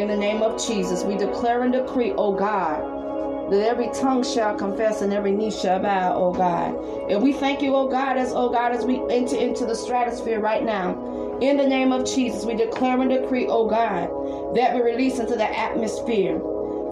in the name of Jesus, we declare and decree, oh God, that every tongue shall confess and every knee shall bow, oh God. And we thank you, oh God, as oh God, as we enter into the stratosphere right now. In the name of Jesus, we declare and decree, oh God, that we release into the atmosphere.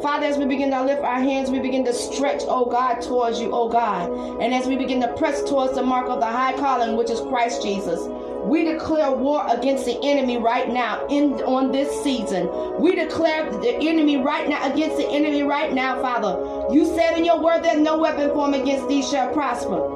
Father, as we begin to lift our hands, we begin to stretch, oh God, towards you, oh God. And as we begin to press towards the mark of the high calling, which is Christ Jesus, we declare war against the enemy right now in on this season. We declare the enemy right now against the enemy right now, Father. You said in your word that no weapon formed against thee shall prosper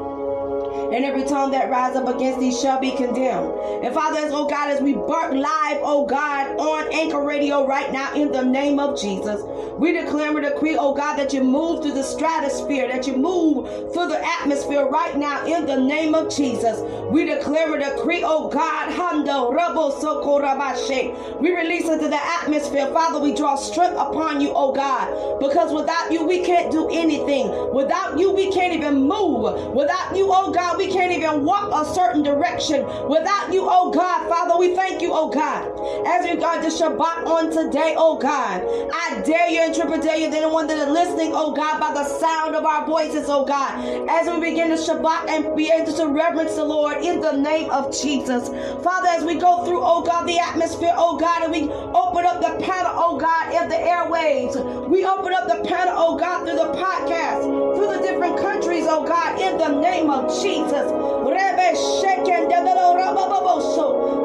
and every tongue that rise up against thee shall be condemned. And Father, as oh God, as we bark live, oh God, on Anchor Radio right now in the name of Jesus, we declare and decree, oh God, that you move through the stratosphere, that you move through the atmosphere right now in the name of Jesus. We declare and decree, oh God, Hando Rabo Sokorabashe. We release into the atmosphere. Father, we draw strength upon you, oh God, because without you, we can't do anything. Without you, we can't even move. Without you, oh God, we can't even walk a certain direction. Without you, oh God, Father, we thank you, oh God. As we go to Shabbat on today, oh God, I dare you and dare you, anyone that is listening, oh God, by the sound of our voices, oh God, as we begin to Shabbat and be able to reverence the Lord in the name of Jesus. Father, as we go through, oh God, the atmosphere, oh God, and we open up the panel, oh God, of the airwaves. We open up the panel, oh God, through the podcast, through the different countries, oh God, in the name of Jesus. Jesus.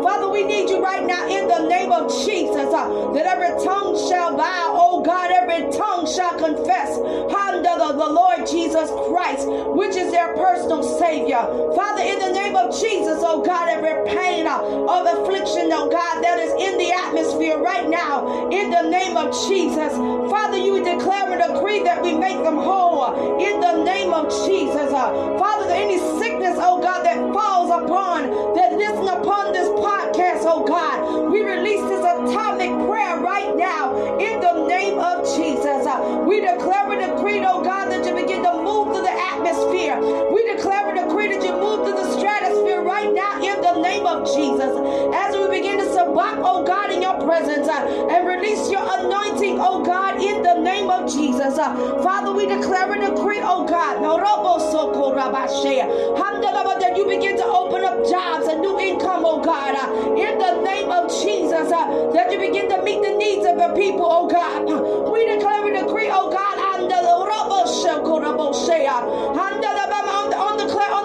Father, we need you right now in the name of Jesus uh, that every tongue shall bow, oh God, every tongue shall confess under the, the Lord Jesus Christ, which is their personal Savior. Father, in the name of Jesus, oh God, every pain uh, of affliction, oh God, that is in the atmosphere right now, in the name of Jesus. Father, you declare and decree that we make them whole uh, in the name of Jesus. Uh, Father, any sickness, oh God, that falls upon, that listen upon this podcast, oh God, we release this atomic prayer right now in the name of Jesus. We declare and decree, oh God, that you begin to move through the atmosphere. We declare and decree that you move through the stratosphere right now in the name of Jesus. As we begin to sabbat, oh God, in your presence uh, and release your anointing, oh God, in the name of Jesus. Uh, Father, we declare and decree, oh God, that you begin to open up jobs and new income, oh God, uh, in the name of Jesus, uh, that you begin to meet the needs of the people, oh God. We declare and decree, oh God, on the on the, on the,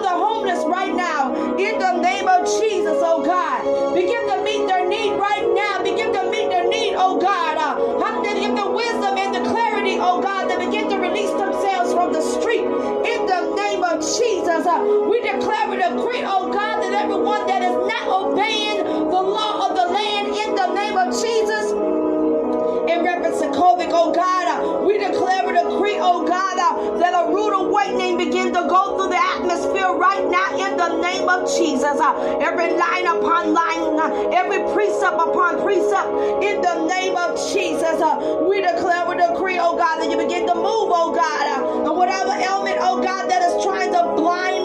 name of Jesus. Uh, every line upon line, uh, every precept upon precept, in the name of Jesus. Uh, we declare and decree, oh God, that you begin to move, oh God. Uh, and whatever ailment, oh God, that is trying to blind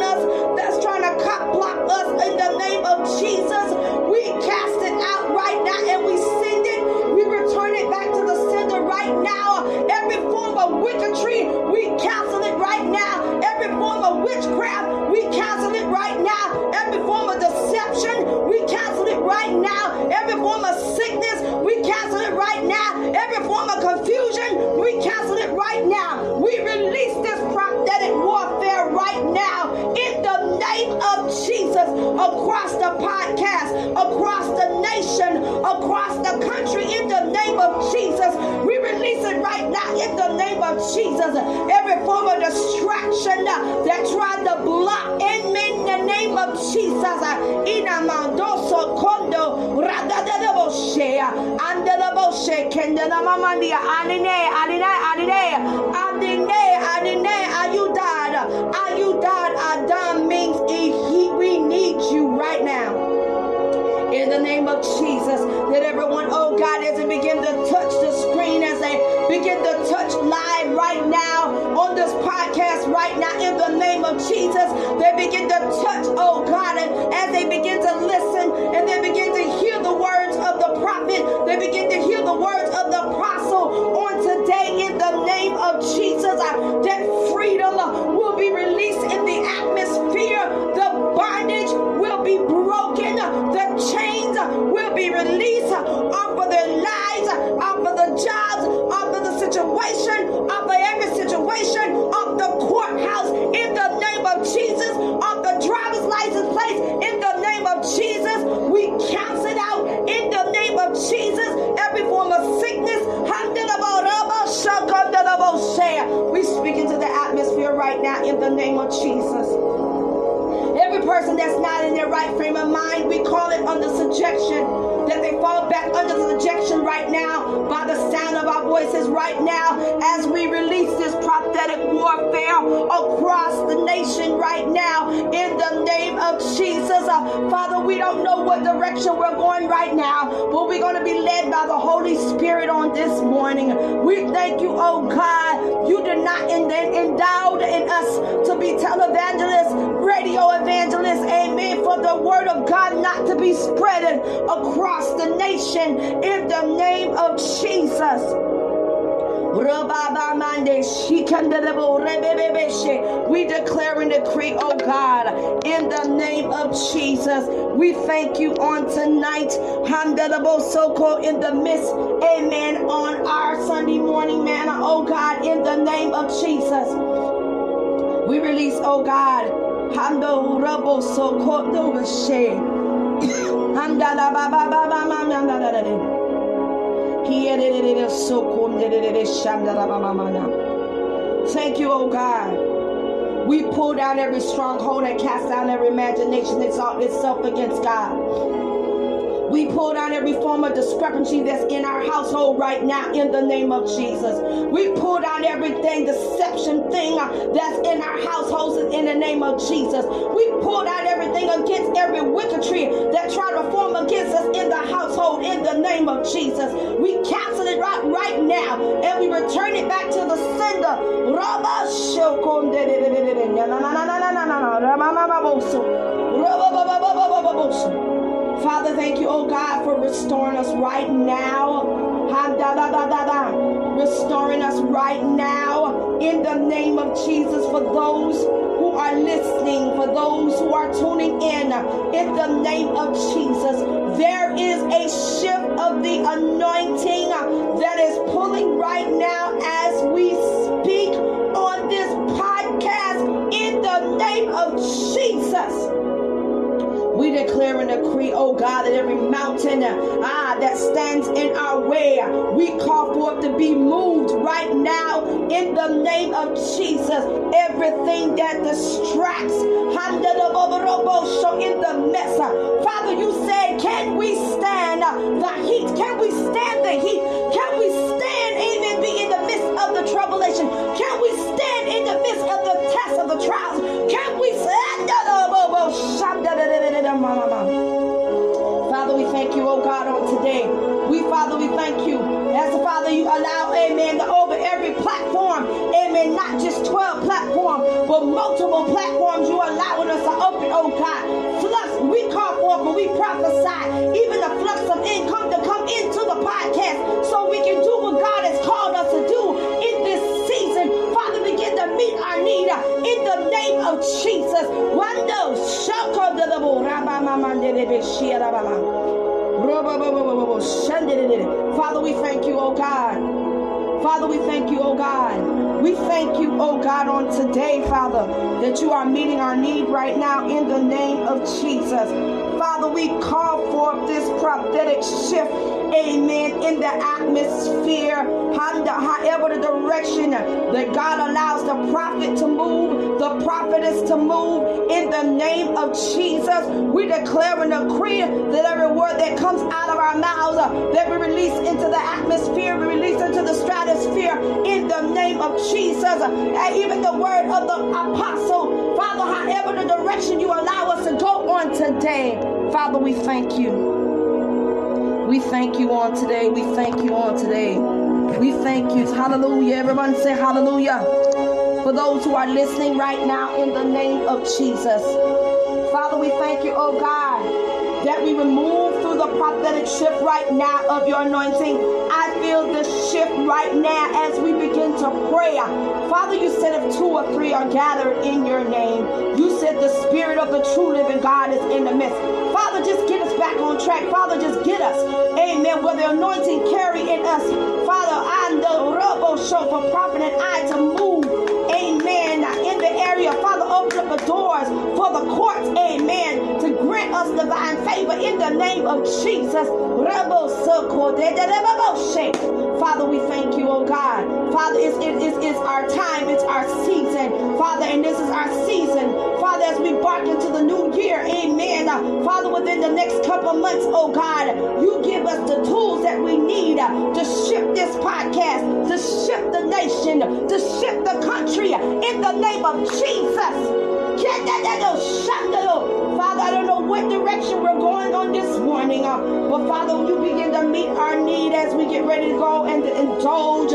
touch the screen, as they begin to touch live right now on this podcast right now, in the name of Jesus, they begin to touch, oh God, and Hando rabo so kondo she. Handa la ba ba ba ba ma na na na na. Hiere de de so konde de de shanda la ba ma ma na. Thank you, oh God. We pull down every stronghold and cast down every imagination that exalt itself against God. We pull down every form of discrepancy that's in our household right now in the name of Jesus. We pull down everything, deception thing uh, that's in our households in the name of Jesus. We pull down everything against every wicketry that try to form against us in the household in the name of Jesus. We cancel it right, right now and we return it back to the sender. Father, thank you, oh God, for restoring us right now. Restoring us right now in the name of Jesus for those who are listening, for those who are tuning in, in the name of Jesus. There is a shift of the anointing that is pulling right now as we speak on this podcast in the name of Jesus. We declare and decree, oh God, that every mountain uh, ah, that stands in our way, uh, we call for it to be moved right now in the name of Jesus. Everything that distracts, in the mess. Uh, Father, you said, can we stand the heat? Can we stand the heat? Can we stand, amen, be in the midst of the tribulation? Can we stand in the midst of the test of the trials? Can we stand? Father, we thank you, oh God, on today. We, Father, we thank you. As the Father, you allow, amen, to over every platform, amen, not just 12 platforms, but multiple platforms you allowing us to open, oh God. Flux, we call forth and we prophesy, even the flux of income to come into the podcast so we can do Father, we thank you, oh God. Father, we thank you, oh God. We thank you, oh God, on today, Father, that you are meeting our need right now in the name of Jesus. Father, we call forth this prophetic shift amen, in the atmosphere, however the direction that God allows the prophet to move, the prophetess to move in the name of Jesus. Jesus, we declare and decree that every word that comes out of our mouths, uh, that we release into the atmosphere, we release into the stratosphere in the name of Jesus. And even the word of the apostle, Father, however the direction you allow us to go on today, Father, we thank you. We thank you on today. We thank you on today. We thank you. Hallelujah. Everyone say hallelujah. For those who are listening right now in the name of Jesus. Father, we thank you, oh God, that we remove through the prophetic shift right now of your anointing. I feel the shift right now as we begin to pray. Father, you said if two or three are gathered in your name, you said the spirit of the true living God is in the midst. Father, just us back on track. Father, just get us. Amen. Where the anointing carry in us. Father, I'm the robo show for prophet and I to move. Amen. In the area, Father, open up the doors for the courts. Amen. To grant us divine favor in the name of Jesus. Father, we thank you, oh God. Father, it's, it, it's, it's our time, it's our season. Father, and this is our season. Father, as we bark into the new year, amen. Uh, Father, within the next couple months, oh God, you give us the tools that we need uh, to shift this podcast, to shift the nation, to shift the country in the name of Jesus. Father, I don't know what direction we're going on this morning, uh, but Father, you begin to meet our need as we get ready to go and indulge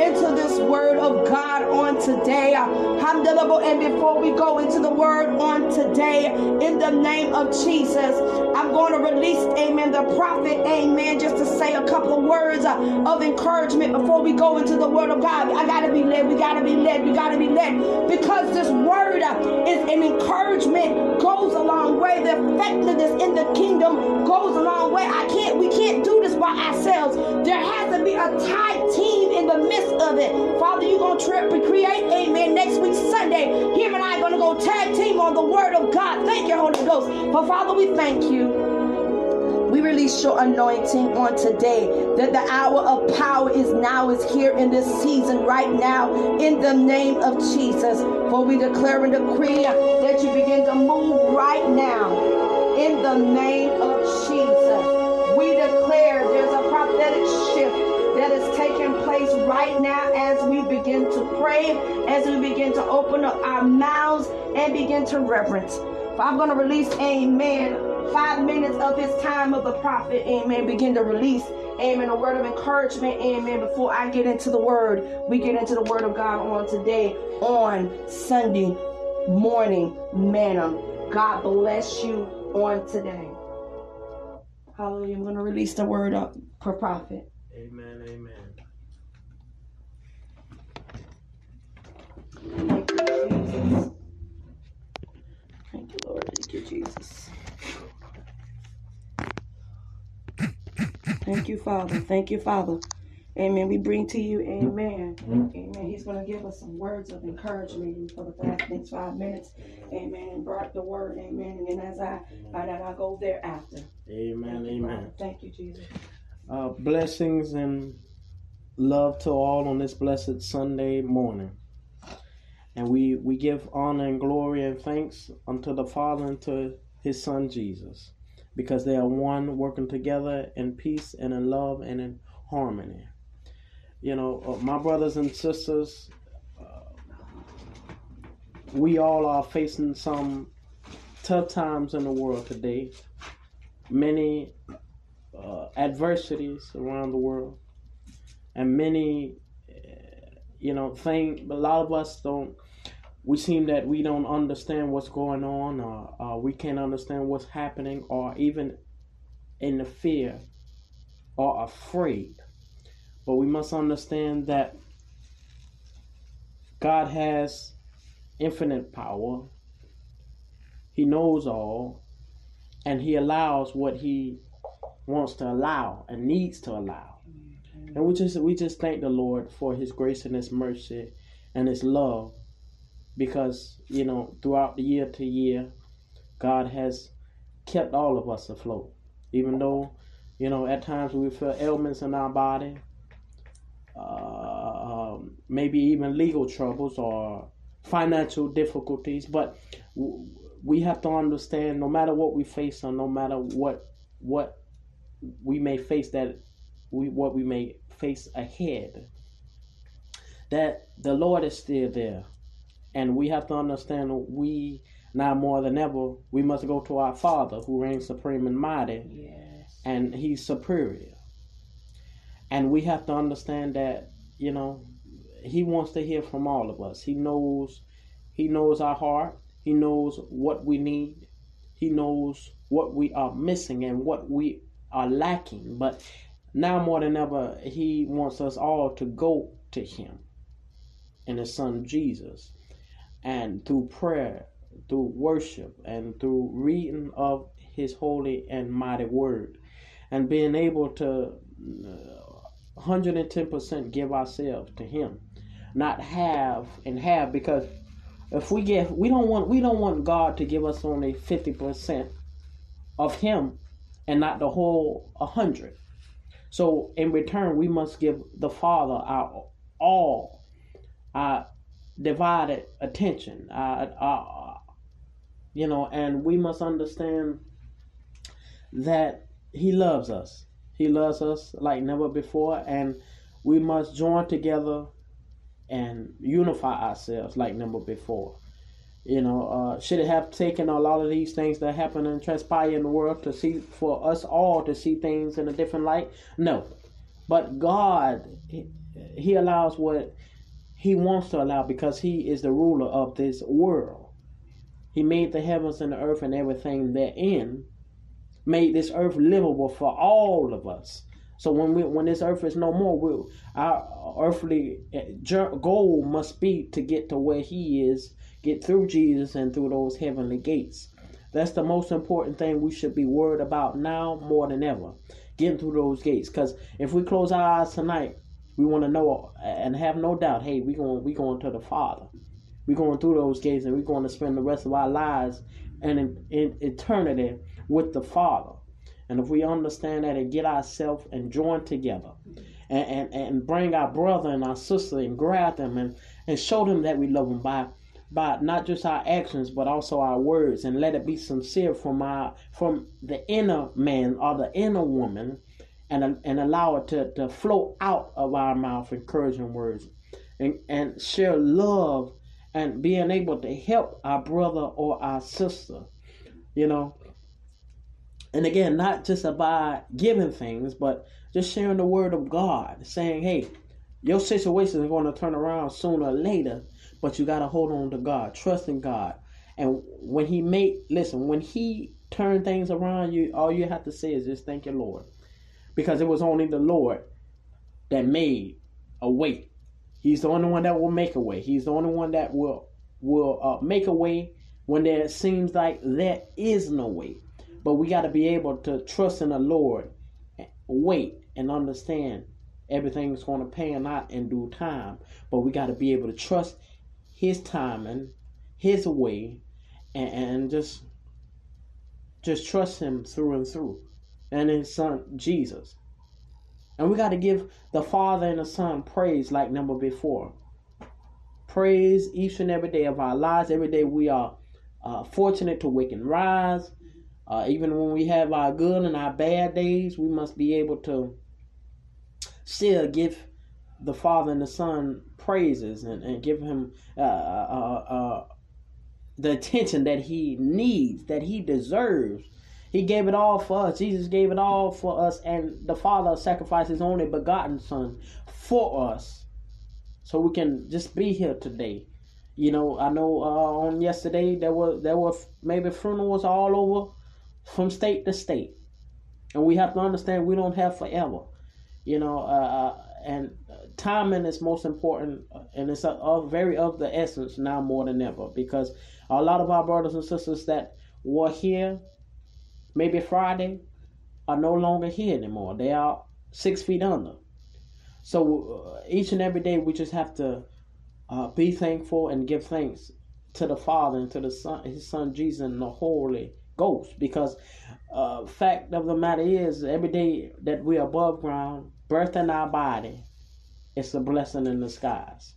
into this word of God on today. And before we go into the word on today, in the name of Jesus, I'm going to release, amen, the prophet, amen, just to say a couple of words of encouragement before we go into the word of God. I got to be led. We got to be led. We got to be led because this word is an encouragement, goes a long way. The effectiveness in the kingdom goes a long way. I can't, we can't do this by ourselves. There has to be a tight team in the midst of it. Father, you're to trip and create, amen, next week Sunday. Him and I are to go tag team on the word of God. Thank you, Holy Ghost. But Father, we thank you. Release your anointing on today that the hour of power is now, is here in this season right now in the name of Jesus. For we declare and decree that you begin to move right now in the name of Jesus. We declare there's a prophetic shift that is taking place right now as we begin to pray, as we begin to open up our mouths and begin to reverence. I'm going to release, amen five minutes of his time of the prophet, amen, begin to release, amen, a word of encouragement, amen, before I get into the word. We get into the word of God on today, on Sunday morning, manna. God bless you on today. Hallelujah. I'm going to release the word up for prophet. Amen, amen. Thank you, Jesus. Thank you, Lord. Thank you, Jesus. Thank you, Father. Thank you, Father. Amen. We bring to you, amen. Amen. He's going to give us some words of encouragement for the next five minutes. Amen. And brought the word, amen. And then as I, then I go thereafter. Amen. Thank amen. You, Thank you, Jesus. Uh, blessings and love to all on this blessed Sunday morning. And we, we give honor and glory and thanks unto the Father and to his Son Jesus because they are one working together in peace and in love and in harmony. You know, uh, my brothers and sisters, uh, we all are facing some tough times in the world today, many uh, adversities around the world, and many, uh, you know, thing. A lot of us don't we seem that we don't understand what's going on or uh, we can't understand what's happening or even in the fear or afraid. But we must understand that god has infinite power. He knows all and he allows what he wants to allow and needs to allow. And we just we just thank the lord for his grace and his mercy and his love because you know throughout the year to year god has kept all of us afloat. Even though you know at times we feel ailments in our body uh, um, maybe even legal troubles or financial difficulties but we have to understand no matter what we face or no matter what what we may face that we what we may face ahead that the lord is still there and we have to understand we now more than ever we must go to our father who reigns supreme and mighty. Yes. and he's superior. And we have to understand that you know he wants to hear from all of us. He knows he knows our heart. He knows what we need. He knows what we are missing and what we are lacking. But now more than ever he wants us all to go to him and his son jesus and through prayer through worship and through reading of his holy and mighty word and being able to uh, 110% give ourselves to him not have and have because if we give we don't want we don't want god to give us only 50% of him and not the whole 100 so in return we must give the father our all our divided attention. Our, our, you know and we must understand that he loves us. He loves us like never before and we must join together and unify ourselves like never before. You know uh, should it have taken a lot of these things that happen and transpire in the world to see for us all to see things in a different light? No. But god he, he allows what he wants to allow because he is the ruler of this world he made the heavens and the earth and everything therein made this earth livable for all of us. So when we when this earth is no more, we our earthly eh, goal must be to get to where He is, get through Jesus and through those heavenly gates. That's the most important thing we should be worried about now more than ever, getting through those gates. Because if we close our eyes tonight, we want to know and have no doubt. Hey, we going we going to the Father. We're going through those gates and we're going to spend the rest of our lives and in, in eternity with the Father. And if we understand that and get ourselves and join together and, and, and bring our brother and our sister and grab them and, and show them that we love them by by not just our actions but also our words and let it be sincere from our from the inner man or the inner woman and and allow it to, to flow out of our mouth encouraging words and, and share love and being able to help our brother or our sister you know. And again not just about giving things but just sharing the word of god saying hey your situation is going to turn around sooner or later but you got to hold on to god trust in god. And when he made listen when he turned things around you all you have to say is just thank you lord because it was only the lord that made a way. He's the only one that will make a way. He's the only one that will will uh, make a way when there seems like there is no way. But we got to be able to trust in the Lord, wait, and understand everything's going to pan out in due time. But we got to be able to trust His timing, His way, and, and just just trust Him through and through, and His Son Jesus. And we got to give the Father and the Son praise like never before. Praise each and every day of our lives. Every day we are uh, fortunate to wake and rise. Uh, even when we have our good and our bad days, we must be able to still give the Father and the Son praises and, and give Him uh, uh, uh, the attention that He needs, that He deserves. He gave it all for us. Jesus gave it all for us, and the Father sacrificed His only begotten Son for us, so we can just be here today. You know, I know uh, on yesterday there were there were maybe funerals all over from state to state. And we have to understand we don't have forever. You know, uh, and timing is most important, and it's a, a very of the essence now more than ever because a lot of our brothers and sisters that were here maybe Friday are no longer here anymore. They are six feet under. So uh, each and every day we just have to uh, be thankful and give thanks to the Father and to the Son, His Son Jesus, and the Holy Ghost. Because uh, fact of the matter is, every day that we're above ground, birth in our body, it's a blessing in disguise.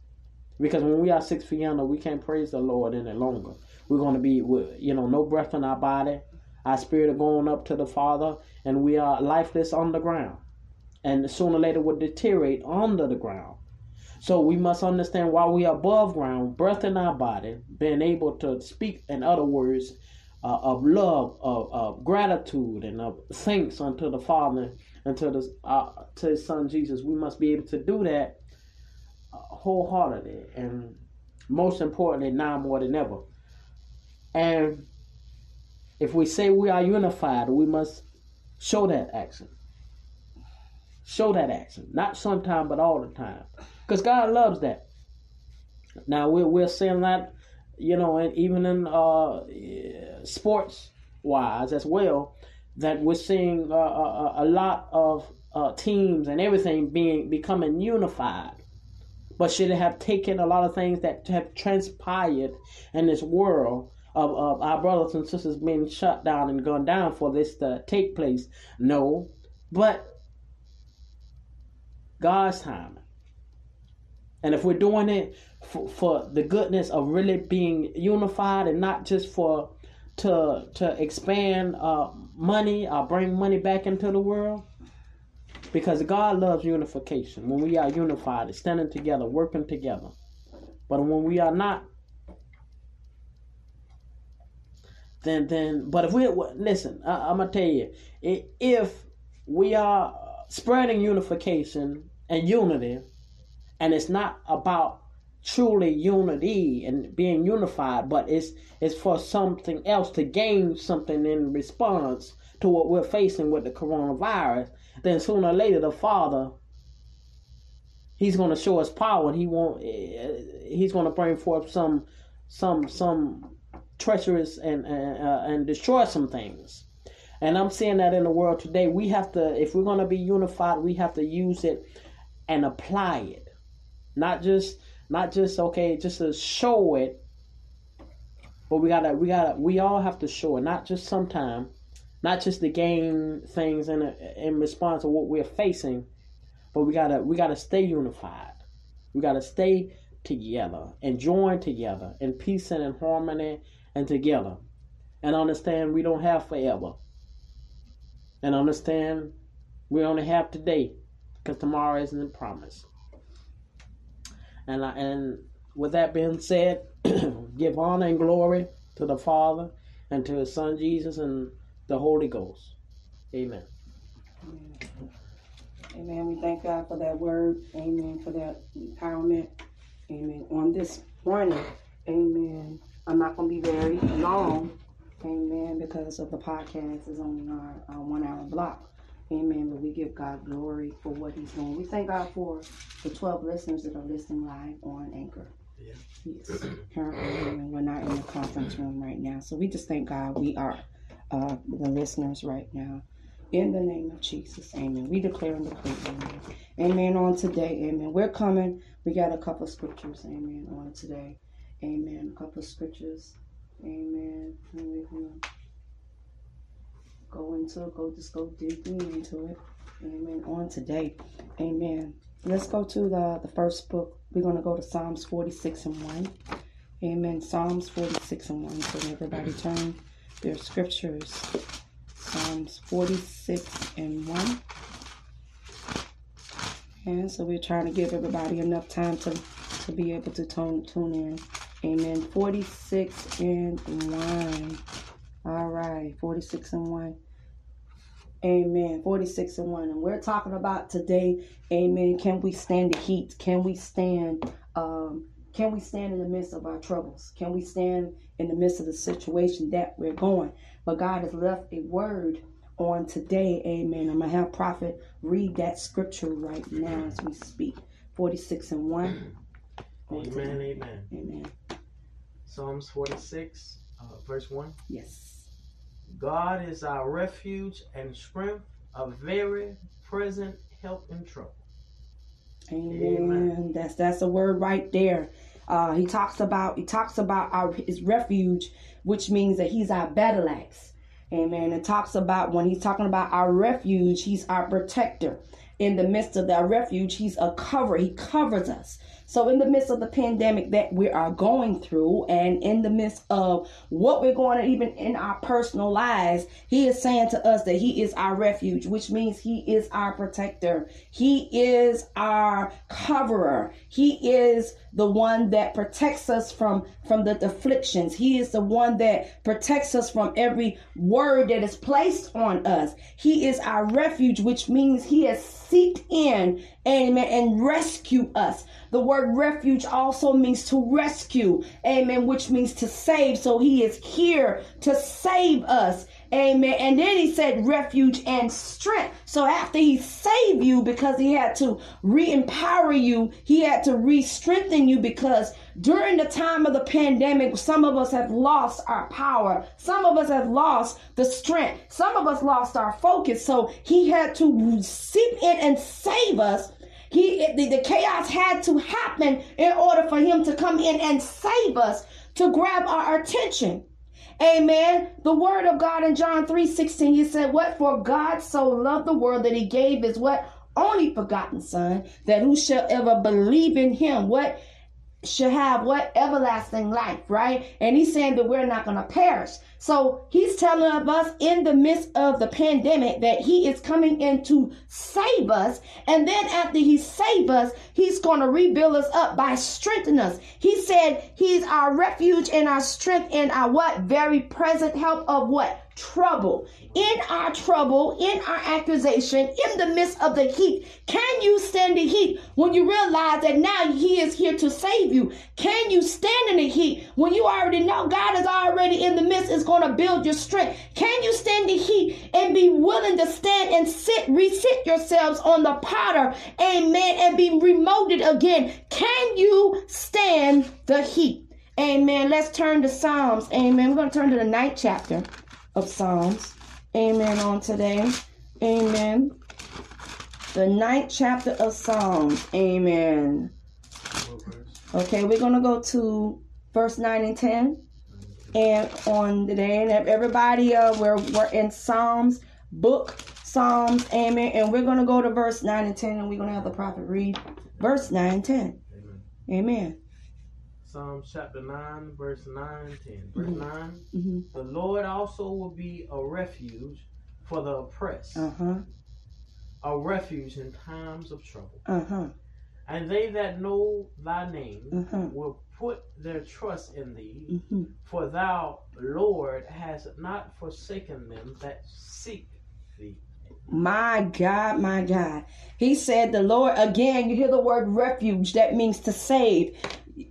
Because when we are six feet under, we can't praise the Lord any longer. We're going to be, you know, no breath in our body. Our spirit are going up to the Father, and we are lifeless on the ground. And sooner or later will deteriorate under the ground. So we must understand while we are above ground, breath in our body, being able to speak in other words uh, of love, of, of, gratitude, and of thanks unto the Father and to, the, uh, to His Son Jesus. We must be able to do that uh, wholeheartedly and most importantly now more than ever. And if we say we are unified, we must show that action. Show that action. Not sometime, but all the time. Because God loves that. Now, we're, we're seeing that, you know, and even in uh, sports wise as well, that we're seeing uh, a, uh, uh, a, lot of uh, teams and everything being becoming unified. But should it have taken a lot of things that have transpired in this world of, of our brothers and sisters being shut down and gone down for this to take place? No. But God's timing. And if we're doing it for, for the goodness of really being unified and not just for to to expand uh, money or bring money back into the world, because God loves unification. When we are unified, standing together, working together. But when we are not, then then. But if we listen, I, I'm gonna tell you, if we are spreading unification and unity, and it's not about truly unity and being unified, but it's it's for something else to gain something in response to what we're facing with the coronavirus. Then sooner or later, the Father He's going to show us power, and He won't. Eh, eh, he's going to bring forth some some some treacherous and uh, and destroy some things. And I'm seeing that in the world today. We have to, if we're going to be unified, we have to use it and apply it, not just not just okay, just to show it. But we gotta, we gotta, we all have to show it, not just sometime, not just to gain things in a, in response to what we're facing, but we gotta, we gotta stay unified. We gotta stay together and join together in peace and in harmony and together, and understand we don't have forever and understand we only have today because tomorrow isn't promised. And I, and with that being said, give honor and glory to the Father and to His Son Jesus and the Holy Ghost. Amen. Amen. We thank God for that word. Amen. For that empowerment. Amen. On this morning. Amen. I'm not going to be very long. Amen. Because of the podcast is only our, our one hour block. Amen. But we give God glory for what He's doing. We thank God for the 12 listeners that are listening live on Anchor. Yeah. Yes. Currently, we're not in the conference room right now. So we just thank God we are uh, the listeners right now. In the name of Jesus, amen. We declare and decree, amen. Amen on today, amen. We're coming. We got a couple of scriptures, amen, on today. Amen. A couple of scriptures Amen. Go into it, go just go deeply into it. Amen. On today. Amen. Let's go to the, the first book. We're gonna go to Psalms 46 and 1. Amen. Psalms 46 and 1. So everybody turn their scriptures. Psalms 46 and 1. And so we're trying to give everybody enough time to, to be able to tune, tune in. Amen. 46 and 1. All right. 46 and 1. Amen. 46 and 1. And we're talking about today, amen. Can we stand the heat? Can we stand um can we stand in the midst of our troubles? Can we stand in the midst of the situation that we're going? But God has left a word on today. Amen. I'm gonna have prophet read that scripture right now as we speak. 46 and 1. Amen, amen. Amen. Psalms 46, uh, verse 1. Yes. God is our refuge and strength, a very present help in trouble. Amen. Amen. That's that's a word right there. Uh, he talks about he talks about our his refuge, which means that he's our battle axe. Amen. It talks about when he's talking about our refuge, he's our protector. In the midst of that refuge, he's a cover. He covers us. So, in the midst of the pandemic that we are going through, and in the midst of what we're going to, even in our personal lives, He is saying to us that He is our refuge, which means He is our protector. He is our coverer. He is the one that protects us from from the afflictions. He is the one that protects us from every word that is placed on us. He is our refuge, which means He has seeped in, amen, and rescue us. The word refuge also means to rescue, amen, which means to save. So he is here to save us. Amen. And then he said refuge and strength. So after he saved you because he had to re-empower you, he had to re-strengthen you because during the time of the pandemic, some of us have lost our power. Some of us have lost the strength. Some of us lost our focus. So he had to seep in and save us he the, the chaos had to happen in order for him to come in and save us to grab our attention. Amen. The word of God in John 3 16, he said, What for God so loved the world that he gave his what? Only forgotten son, that who shall ever believe in him, what shall have what everlasting life, right? And he's saying that we're not going to perish. So he's telling of us in the midst of the pandemic that he is coming in to save us. And then after he saved us, he's going to rebuild us up by strengthening us. He said he's our refuge and our strength and our what? Very present help of what? trouble, in our trouble, in our accusation, in the midst of the heat, can you stand the heat when you realize that now He is here to save you? Can you stand in the heat when you already know God is already in the midst, is going to build your strength? Can you stand the heat and be willing to stand and sit, resit yourselves on the potter, amen, and be remolded again? Can you stand the heat? Amen. Let's turn to Psalms. Amen. We're going to turn to the ninth chapter of Psalms. Amen. On today. Amen. The ninth chapter of Psalms. Amen. Okay, we're going to go to verse 9 and 10. And on today, and everybody, uh, we're, we're in Psalms, book Psalms, amen. And we're going to go to verse 9 and 10, and we're going to have the prophet read verse 9 and 10. Amen. amen. Psalms chapter 9, verse 9 10. Verse mm-hmm. 9 mm-hmm. The Lord also will be a refuge for the oppressed, uh-huh. a refuge in times of trouble. Uh-huh. And they that know thy name uh-huh. will put their trust in thee, mm-hmm. for thou, Lord, hast not forsaken them that seek thee. My God, my God. He said, The Lord, again, you hear the word refuge, that means to save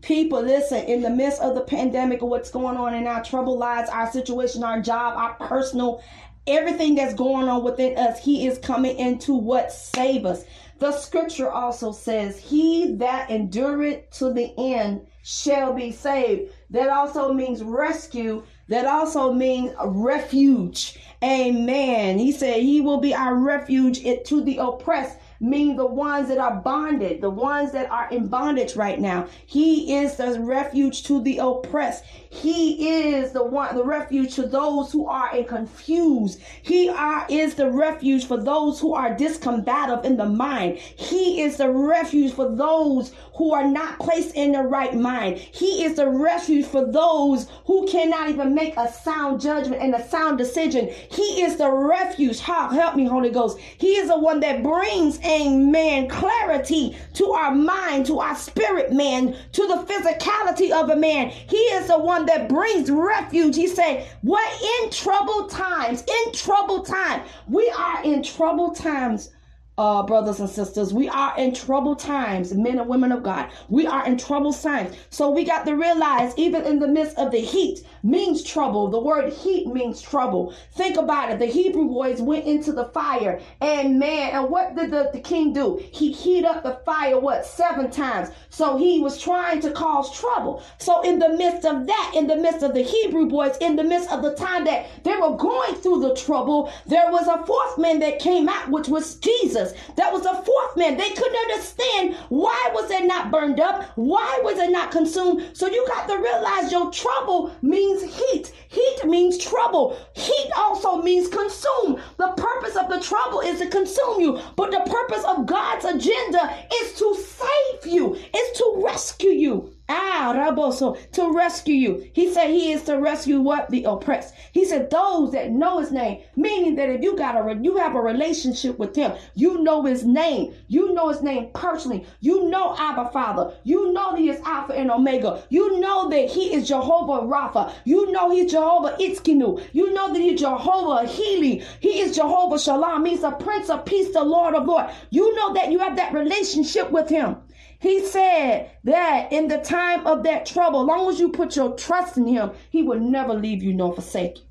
people listen in the midst of the pandemic of what's going on in our troubled lives our situation our job our personal everything that's going on within us he is coming into what? Save us. The scripture also says he that endureth to the end shall be saved. That also means rescue. That also means refuge. Amen. He said he will be our refuge to the oppressed mean the ones that are bonded, the ones that are in bondage right now. He is the refuge to the oppressed. He is the one, the refuge to those who are confused. He are, is the refuge for those who are discombative in the mind. He is the refuge for those who are not placed in the right mind. He is the refuge for those who cannot even make a sound judgment and a sound decision. He is the refuge. Help me, Holy Ghost. He is the one that brings amen, clarity to our mind, to our spirit man, to the physicality of a man. He is the one that brings refuge. He said, What in troubled times, in troubled times, we are in troubled times uh, brothers and sisters. We are in troubled times, men and women of God. We are in troubled times. So we got to realize, even in the midst of the heat, means trouble. The word heat means trouble. Think about it. The Hebrew boys went into the fire, and man, and what did the, the king do? He heat up the fire, what, seven times. So he was trying to cause trouble. So in the midst of that, in the midst of the Hebrew boys, in the midst of the time that they were going through the trouble, there was a fourth man that came out, which was Jesus. Jesus. That was the fourth man. They couldn't understand why was it not burned up? Why was it not consumed? So you got to realize your trouble means heat. Heat means trouble. Heat also means consume. The purpose of the trouble is to consume you, but the purpose of God's agenda is to save you, is to rescue you. Ah, Raboso, to rescue you. He said he is to rescue what? The oppressed. He said those that know his name, meaning that if you got a you have a relationship with him, you know his name. You know his name personally. You know Abba Father. You know that he is Alpha and Omega. You know that he is Jehovah Rapha. You know he's Jehovah Tsidkenu. You know that he's Jehovah Healy. He is Jehovah Shalom. He's the Prince of Peace, the Lord of Lord. You know that you have that relationship with him. He said that in the time of that trouble, as long as you put your trust in him, he will never leave you nor forsake you.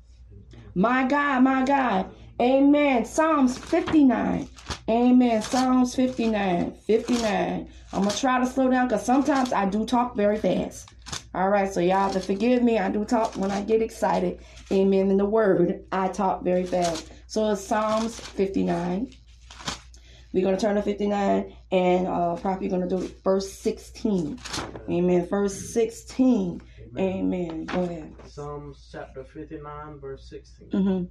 My God, my God. Amen. Psalms 59. Amen. Psalms 59. 59. I'm going to try to slow down because sometimes I do talk very fast. All right, so y'all have to forgive me. I do talk when I get excited. Amen. In the word, I talk very fast. So it's Psalms 59. We're going to turn to 59 and uh, probably going to do verse 16. Amen. Verse 16. Amen. Go ahead. Psalms chapter 59, verse 16. Mm-hmm.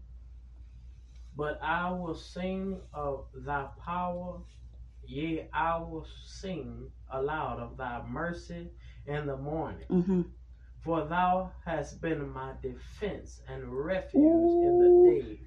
But I will sing of thy power, yea, I will sing aloud of thy mercy in the morning. Mm-hmm. For thou hast been my defense and refuge in the day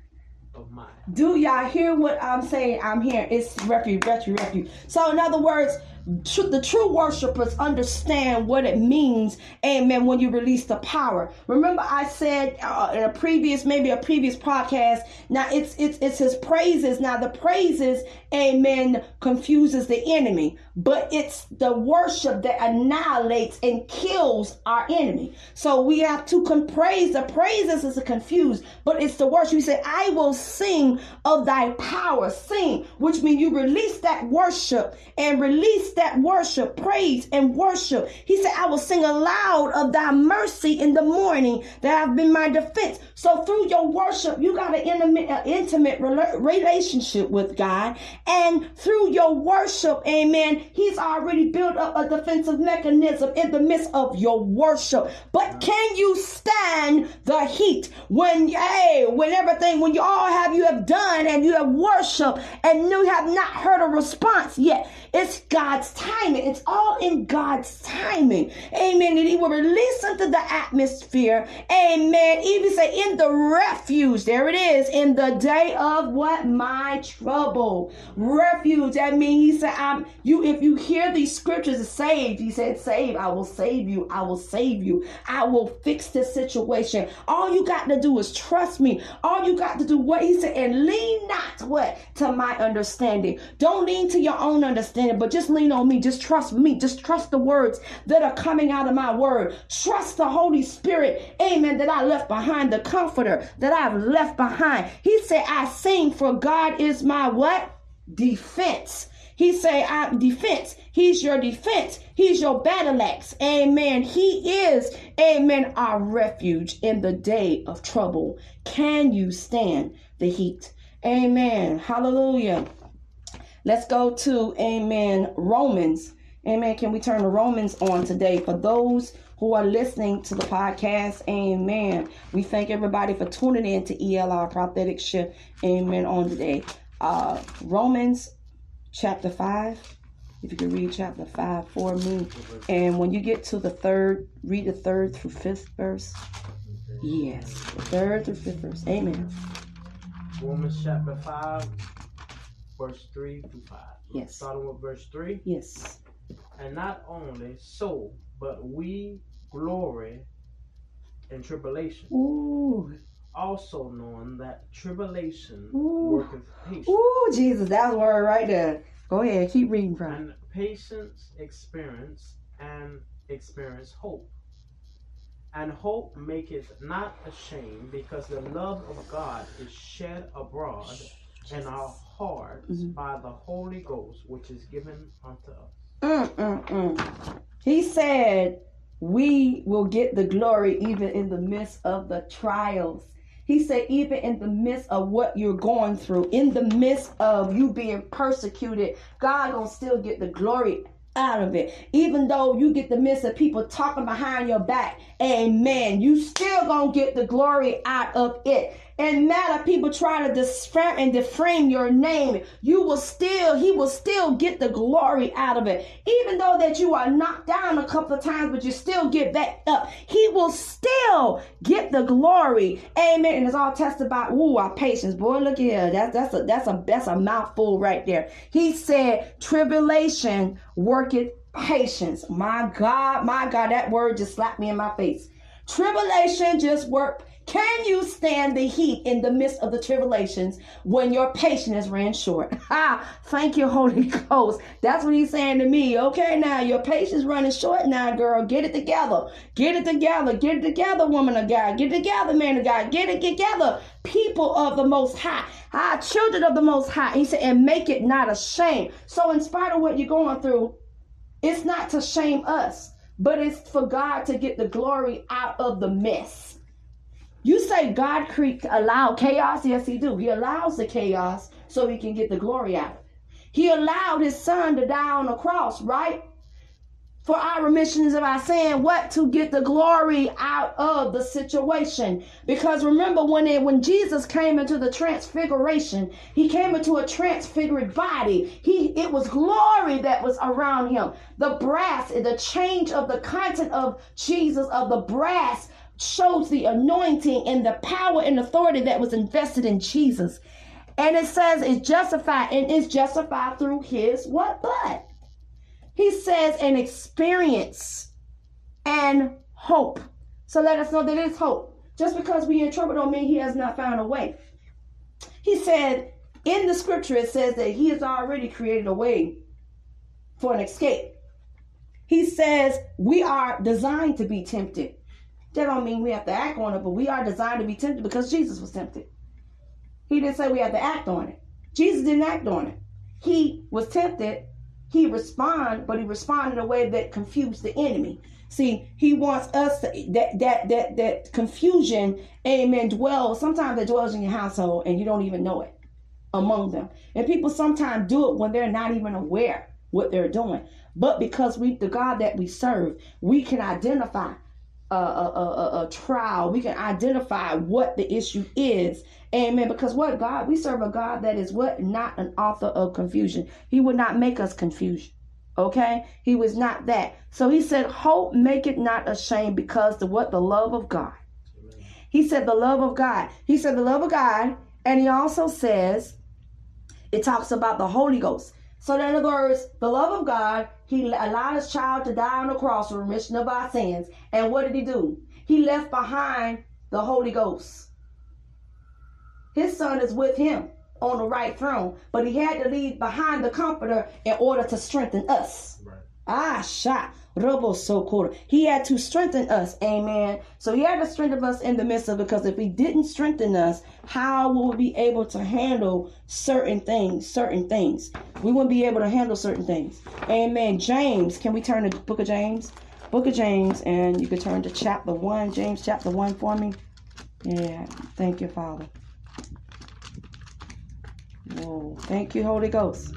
of mine. Do y'all hear what I'm saying? I'm here. it's refuge, refuge, refuge. So, in other words, tr- the true worshipers understand what it means, amen, when you release the power. Remember, I said uh, in a previous, maybe a previous podcast, now it's it's it's his praises. Now the praises, amen, confuses the enemy, but it's the worship that annihilates and kills our enemy. So we have to praise. The praises is a confuse, but it's the worship. You say, I will sing of thy power. Sing, which means you release that worship and release that worship, praise and worship. He said, I will sing aloud of thy mercy in the morning that have been my defense. So through your worship, you got an intimate, uh, intimate relationship with God. And through your worship, amen, he's already built up a defensive mechanism in the midst of your worship. But can you stand the heat when, hey, when everything, when you all have, you have done and you have worshiped and you have not heard a response yet? It's God's timing. It's all in God's timing. Amen. And he will release into the atmosphere. Amen. Even say in the refuge. There it is. In the day of what? My trouble. Refuge. That means he said, I'm you if you hear these scriptures saved, he said, Save, I will save you. I will save you. I will fix this situation. All you got to do is trust me. All you got to do what he said, and lean not what? To my understanding. Don't lean to your own understanding, but just lean on me. Just trust me. Just trust the words that are coming out of my word. Trust the Holy Spirit. Amen. That I left behind, the comforter that I've left behind. He said, I sing for God is my what? Defense. He say, I defense. He's your defense. He's your battle axe. Amen. He is, amen, our refuge in the day of trouble. Can you stand the heat? Amen. Hallelujah. Let's go to, amen, Romans. Amen. Can we turn the Romans on today for those who are listening to the podcast? Amen. We thank everybody for tuning in to ELR Prophetic Shift. Amen. On today. Uh, Romans chapter 5. If you can read chapter 5 for me. And when you get to the third, read the third through fifth verse. Yes, the third through fifth verse. Amen. Romans chapter 5, verse 3 through 5. Yes. Starting with verse 3. Yes. And not only so, but we glory in tribulation, Ooh. also knowing that tribulation Ooh. worketh patience, Ooh, Jesus, that word right there. Go ahead, keep reading from. and patience experience, and experience hope. And hope maketh not ashamed, because the love of God is shed abroad in our hearts Mhm. by the Holy Ghost, which is given unto us. Mm, mm, mm. He said, We will get the glory even in the midst of the trials. He said, even in the midst of what you're going through, in the midst of you being persecuted, God gonna still get the glory out of it. Even though you get the midst of people talking behind your back, amen, you still gonna get the glory out of it. And matter people try to disframe and deframe your name, you will still, he will still get the glory out of it. Even though that you are knocked down a couple of times, but you still get back up, he will still get the glory. Amen. And it's all tested by ooh, our patience. Boy, look here. That's that's a that's a that's a mouthful right there. He said, tribulation worketh patience. My God, my God, that word just slapped me in my face. Tribulation just work can you stand the heat in the midst of the tribulations when your patience ran short? Ha! Thank you, Holy Ghost. That's what he's saying to me. Okay, now your patience running short now, girl. Get it together. Get it together. Get it together, woman of God. Get it together, man of God. Get it together. People of the Most High. Ah, children of the Most High. He said, and make it not a shame. So, in spite of what you're going through, it's not to shame us, but it's for God to get the glory out of the mess. You say God cre- allowed chaos? Yes, He do. He allows the chaos so He can get the glory out of it. He allowed His Son to die on the cross, right? For our remissions of our sin, what to get the glory out of the situation. Because remember when it, when Jesus came into the transfiguration, he came into a transfigured body. He it was glory that was around him. The brass, the change of the content of Jesus of the brass shows the anointing and the power and authority that was invested in Jesus. And it says it's justified and it's justified through his what blood. He says an experience and hope. So let us know that it's hope. Just because we in trouble don't mean he has not found a way. He said in the scripture it says that he has already created a way for an escape. He says we are designed to be tempted. That don't mean we have to act on it, but we are designed to be tempted because Jesus was tempted. He didn't say we have to act on it. Jesus didn't act on it. He was tempted. He responded, but he responded in a way that confused the enemy. See, he wants us to, that that that that confusion, amen, dwells. Sometimes it dwells in your household and you don't even know it among them. And people sometimes do it when they're not even aware what they're doing. But because we the God that we serve, we can identify a, a, a, a, trial. We can identify what the issue is. Amen. Because what God, we serve a God that is what? Not an author of confusion. He would not make us confusion. Okay? He was not that. So he said, Hope make it not ashamed because the what? The love of God. He said the love of God. He said the love of God. And he also says, it talks about the Holy Ghost. So in other words, the love of God he allowed his child to die on the cross for remission of our sins. And what did he do? He left behind the Holy Ghost. His son is with him on the right throne, but he had to leave behind the comforter in order to strengthen us. Right. Ah, shot. Robo so cool. He had to strengthen us. Amen. So he had to strengthen us in the midst of because if he didn't strengthen us, how will we be able to handle certain things? Certain things. We wouldn't be able to handle certain things. Amen. James, can we turn to book of James? Book of James, and you can turn to chapter one. James chapter one for me. Yeah. Thank you, Father. Whoa. Thank you, Holy Ghost.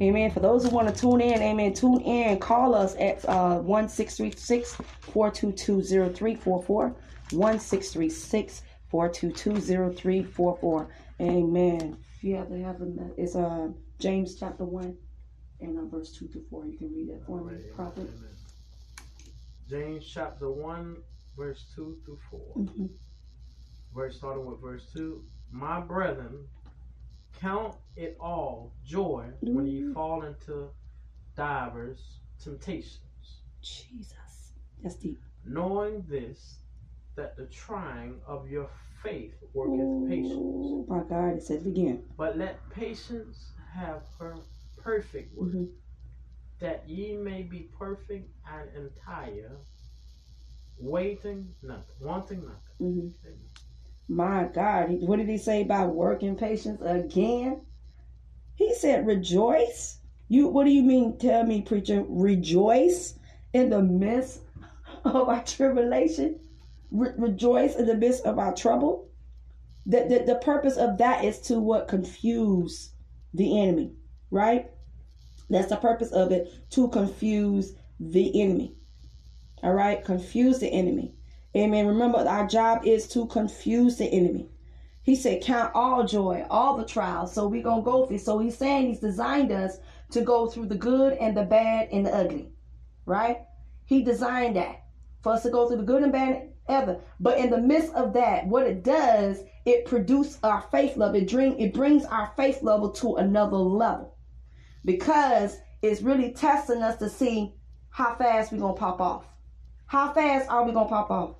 Amen. For those who want to tune in, amen, tune in. Call us at uh, 1636 422 0344. 1636 422 0344. Amen. If you have to have them, it's uh, James chapter 1 and uh, verse 2 to 4. You can read that for me, prophet. Amen. James chapter 1, verse 2 through 4. Mm-hmm. Verse starting with verse 2. My brethren, Count it all joy mm-hmm. when you fall into divers temptations. Jesus. That's deep. Knowing this, that the trying of your faith worketh Ooh, patience. My God, it says again. But let patience have her perfect work, mm-hmm. that ye may be perfect and entire, waiting nothing, wanting nothing. Mm-hmm. My God, what did he say about working patience again? He said, rejoice. You, what do you mean? Tell me, preacher, rejoice in the midst of our tribulation. re- rejoice in the midst of our trouble. The, the, the purpose of that is to what confuse the enemy, right? That's the purpose of it to confuse the enemy. All right, confuse the enemy. Amen. Remember, our job is to confuse the enemy. He said, Count all joy, all the trials. So we're going to go through. So he's saying he's designed us to go through the good and the bad and the ugly, right? He designed that for us to go through the good and bad ever. But in the midst of that, what it does, it produces our faith level. It, bring, it brings our faith level to another level because it's really testing us to see how fast we're going to pop off. How fast are we going to pop off?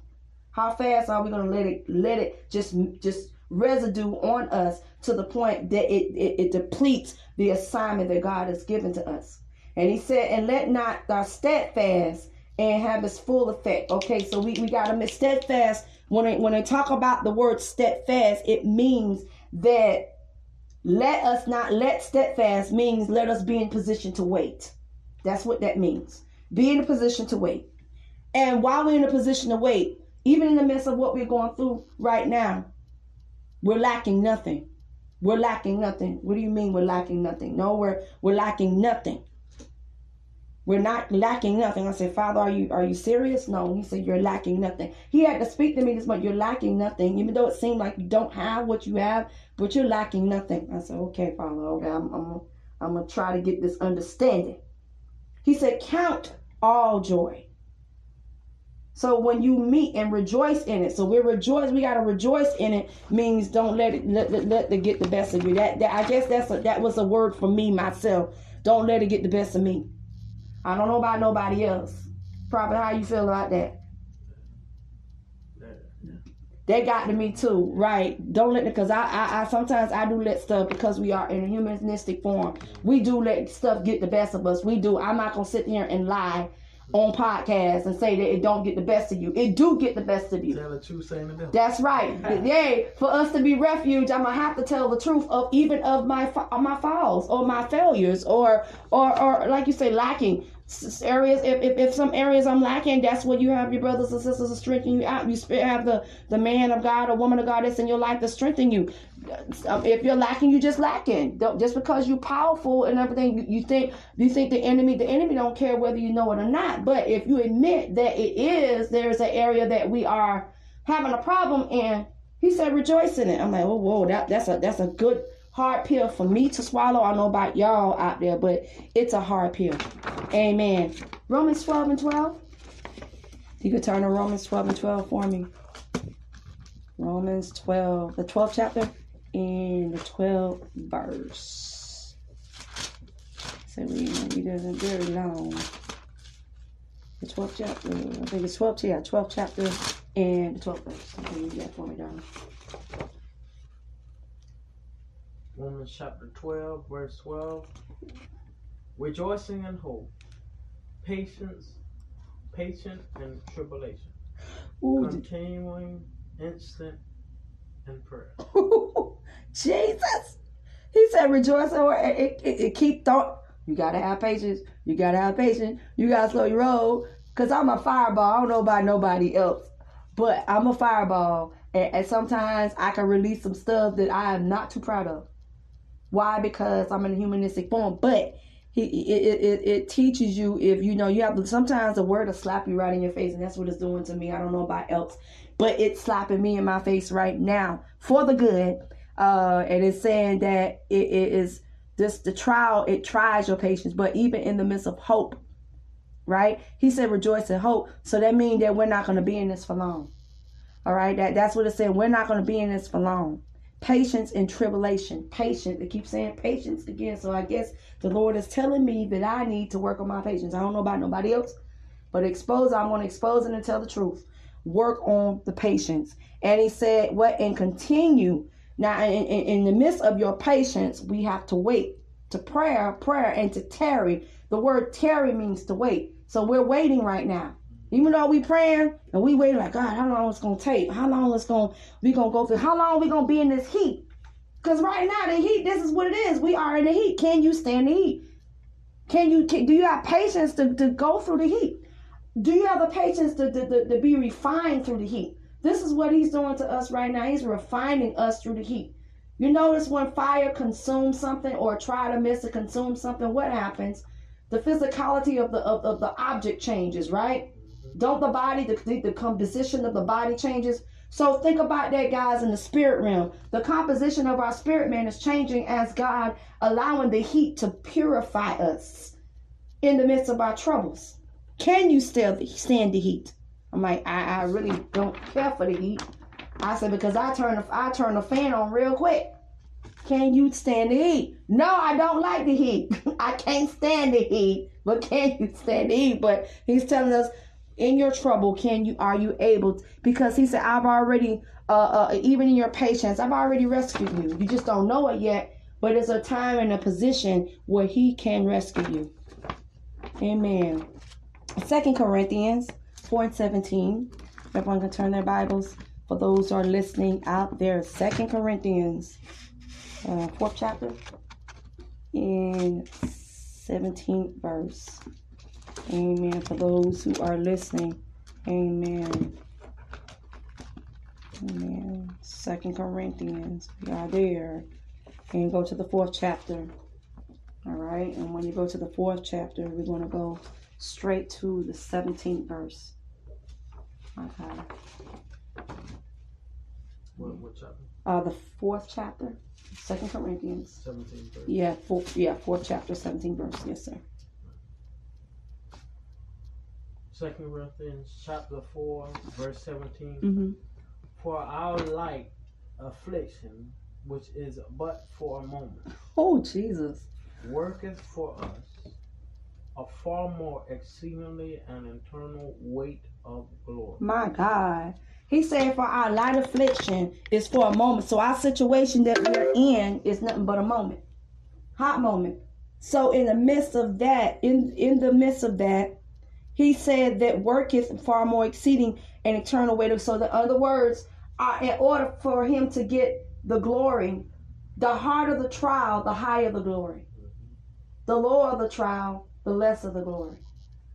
How fast are we going to let it let it just just residue on us to the point that it, it, it depletes the assignment that God has given to us. And he said, and let not our steadfast and have its full effect. Okay, so we, we got to miss steadfast. When they, when they talk about the word steadfast, it means that let us not let steadfast means let us be in position to wait. That's what that means. Be in a position to wait. And while we're in a position to wait, even in the midst of what we're going through right now, we're lacking nothing. We're lacking nothing. What do you mean we're lacking nothing? No, we're we're lacking nothing. We're not lacking nothing. I said, Father, are you are you serious? No. He said, You're lacking nothing. He had to speak to me this month. You're lacking nothing. Even though it seemed like you don't have what you have, but you're lacking nothing. I said, Okay, Father, okay, I'm I'm I'm gonna try to get this understanding. He said, Count all joy. So when you meet and rejoice in it, so we rejoice, we gotta rejoice in it. Means don't let it let, let, let get the best of you. That, that I guess that's a, that was a word for me myself. Don't let it get the best of me. I don't know about nobody else. Probably how you feel about that. They got to me too, right? Don't let it, because I, I, I sometimes I do let stuff because we are in a humanistic form. We do let stuff get the best of us. We do. I'm not gonna sit here and lie on podcasts and say that it don't get the best of you. It do get the best of you. Tell the truth, saying the. That's right. yeah, for us to be refuge, I'm gonna have to tell the truth of even of my my falls or my failures or or or like you say lacking areas if, if, if some areas i'm lacking that's where you have your brothers and sisters to strengthen you out. You have the the man of god or woman of god that's in your life to strengthen you. Um, if you're lacking you just lacking. Don't, just because you're powerful and everything you, you think you think the enemy the enemy don't care whether you know it or not. But if you admit that it is there's an area that we are having a problem in he said rejoice in it. I'm like oh whoa that, that's a that's a good hard pill for me to swallow. I know about y'all out there, but it's a hard pill. Amen. Romans 12 and 12. You could turn to Romans 12 and 12 for me. Romans 12, the 12th chapter and the 12th verse. So we it very long. The 12th chapter, I think it's 12th, yeah, 12th chapter and the 12th verse. Okay, read that for me, darling. Romans chapter 12, verse 12. Rejoicing in hope, patience, patient in tribulation, Ooh, continuing instant in prayer. Jesus! He said, rejoice in it, it, it, keep thought. You gotta have patience. You gotta have patience. You gotta slow your roll. Cause I'm a fireball. I don't know about nobody else, but I'm a fireball, and, and sometimes I can release some stuff that I am not too proud of. Why? Because I'm in a humanistic form. But he, it, it, it teaches you if you know you have sometimes a word will slap you right in your face, and that's what it's doing to me. I don't know about else, but it's slapping me in my face right now for the good. Uh, and it's saying that it, it is this the trial. It tries your patience, but even in the midst of hope, right? He said, "Rejoice in hope." So that means that we're not going to be in this for long. All right, that that's what it said. We're not going to be in this for long patience in tribulation. Patience. They keep saying patience again. So I guess the Lord is telling me that I need to work on my patience. I don't know about nobody else, but expose. I'm going to expose it and tell the truth. Work on the patience. And he said, "What and continue." Now, in, in, in the midst of your patience, we have to wait to prayer, prayer, and to tarry. The word tarry means to wait. So we're waiting right now. Even though we praying and we waiting like God, how long it's gonna take? How long it's gonna we gonna go through? How long we gonna be in this heat? Because right now the heat, this is what it is. We are in the heat. Can you stand the heat? Can you can, do you have patience to, to go through the heat? Do you have the patience to, to, to, to be refined through the heat? This is what he's doing to us right now. He's refining us through the heat. You notice when fire consumes something or try to miss to consume something, what happens? The physicality of the of, of the object changes, right? Don't the body, the, the composition of the body changes? So think about that, guys, in the spirit realm. The composition of our spirit man is changing as God allowing the heat to purify us in the midst of our troubles. Can you still stand the heat? I'm like, I, I really don't care for the heat. I said because I turn the I turn the fan on real quick. Can you stand the heat? No, I don't like the heat. I can't stand the heat. But can you stand the heat? But he's telling us in your trouble, can you are you able? Because he said, I've already uh, uh, even in your patience, I've already rescued you. You just don't know it yet. But it's a time and a position where he can rescue you. Amen. Second Corinthians 4 and 17. Everyone can turn their Bibles. For those who are listening out there, Second Corinthians, uh, fourth chapter, in 17th verse. Amen. For those who are listening, Amen. Amen. Second Corinthians, we are there. And go to the fourth chapter. All right. And when you go to the fourth chapter, we're going to go straight to the 17th verse. Okay. What, what chapter? Uh, the fourth chapter, Second Corinthians. 17th verse. Yeah, four, yeah, fourth chapter, 17 verse. Yes, sir. Second Corinthians chapter 4, verse 17. Mm-hmm. For our light affliction, which is but for a moment, Oh, Jesus. worketh for us a far more exceedingly and eternal weight of glory. My God. He said for our light affliction is for a moment. So our situation that we're in is nothing but a moment. Hot moment. So in the midst of that, in in the midst of that, he said that work is far more exceeding and eternal weight of so in other words, uh, in order for him to get the glory, the harder the trial, the higher the glory. The lower the trial, the less of the glory.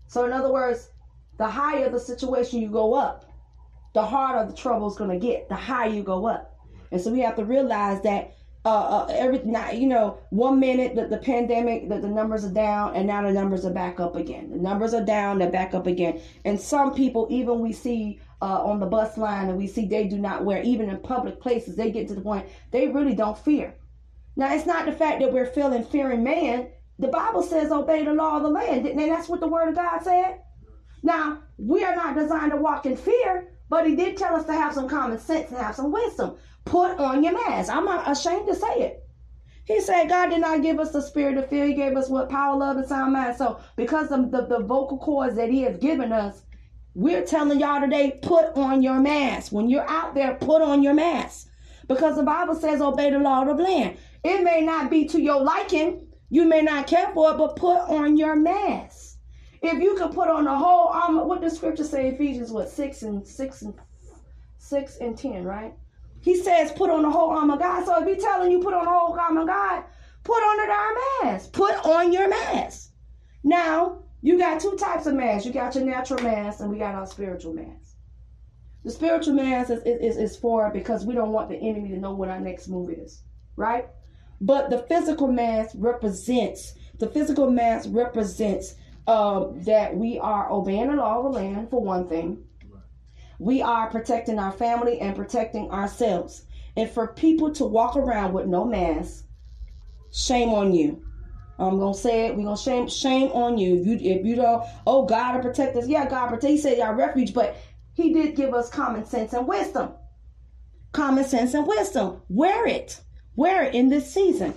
So in other words, the higher the situation you go up, the harder the trouble is going to get, the higher you go up. And so we have to realize that uh, uh every not you know one minute the, the pandemic the, the numbers are down and now the numbers are back up again. The numbers are down they're back up again. And some people even we see uh, on the bus line and we see they do not wear even in public places they get to the point they really don't fear. Now it's not the fact that we're feeling fearing man. The bible says obey the law of the land. And that's what the word of god said? Now we are not designed to walk in fear but he did tell us to have some common sense and have some wisdom Put on your mask. I'm not ashamed to say it. He said God did not give us the spirit of fear. He gave us what power, love, and sound mind. So because of the, the vocal cords that he has given us, we're telling y'all today, put on your mask. When you're out there, put on your mask. Because the Bible says obey the law of the land. It may not be to your liking. You may not care for it, but put on your mask. If you could put on the whole armor, what does scripture say? Ephesians what six and six and six and ten, right? He says, put on the whole armor of God. So if he's telling you put on the whole armor of God, put on darn mask. Put on your mask. Now, you got two types of masks. You got your natural mask and we got our spiritual mask. The spiritual mask is, is, is for because we don't want the enemy to know what our next move is, right? But the physical mask represents, the physical mask represents um, that we are obeying the law of the land, for one thing we are protecting our family and protecting ourselves. And for people to walk around with no mask, shame on you. I'm gonna say it. We're gonna shame shame on you. If you if you don't, oh God protect us. Yeah, God protect. He said our refuge, but He did give us common sense and wisdom. Common sense and wisdom. Wear it. Wear it in this season.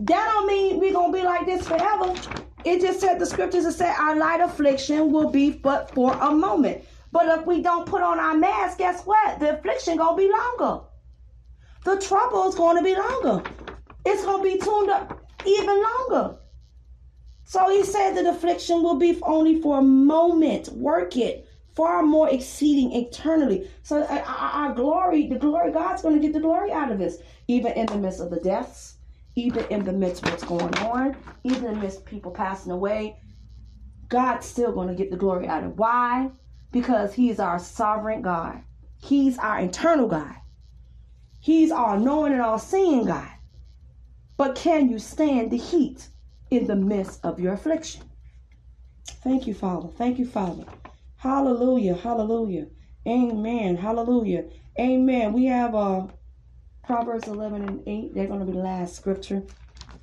That don't mean we're gonna be like this forever. It just said the scriptures that said our light affliction will be but for a moment. But if we don't put on our mask, guess what? The affliction gonna be longer. The trouble is gonna be longer. It's gonna be tuned up even longer. So he said that affliction will be only for a moment. Work it far more exceeding eternally. So uh, our, glory, the glory, God's going to get the glory out of this, even in the midst of the deaths, even in the midst of what's going on, even in the midst of people passing away. God's still going to get the glory out of. Why? Because He's our sovereign God. He's our internal God. He's our knowing and all seeing God. But can you stand the heat in the midst of your affliction? Thank you, Father. Thank you, Father. Hallelujah. Hallelujah. Amen. Hallelujah. Amen. We have uh Proverbs 11 and 8. They're going to be the last scripture.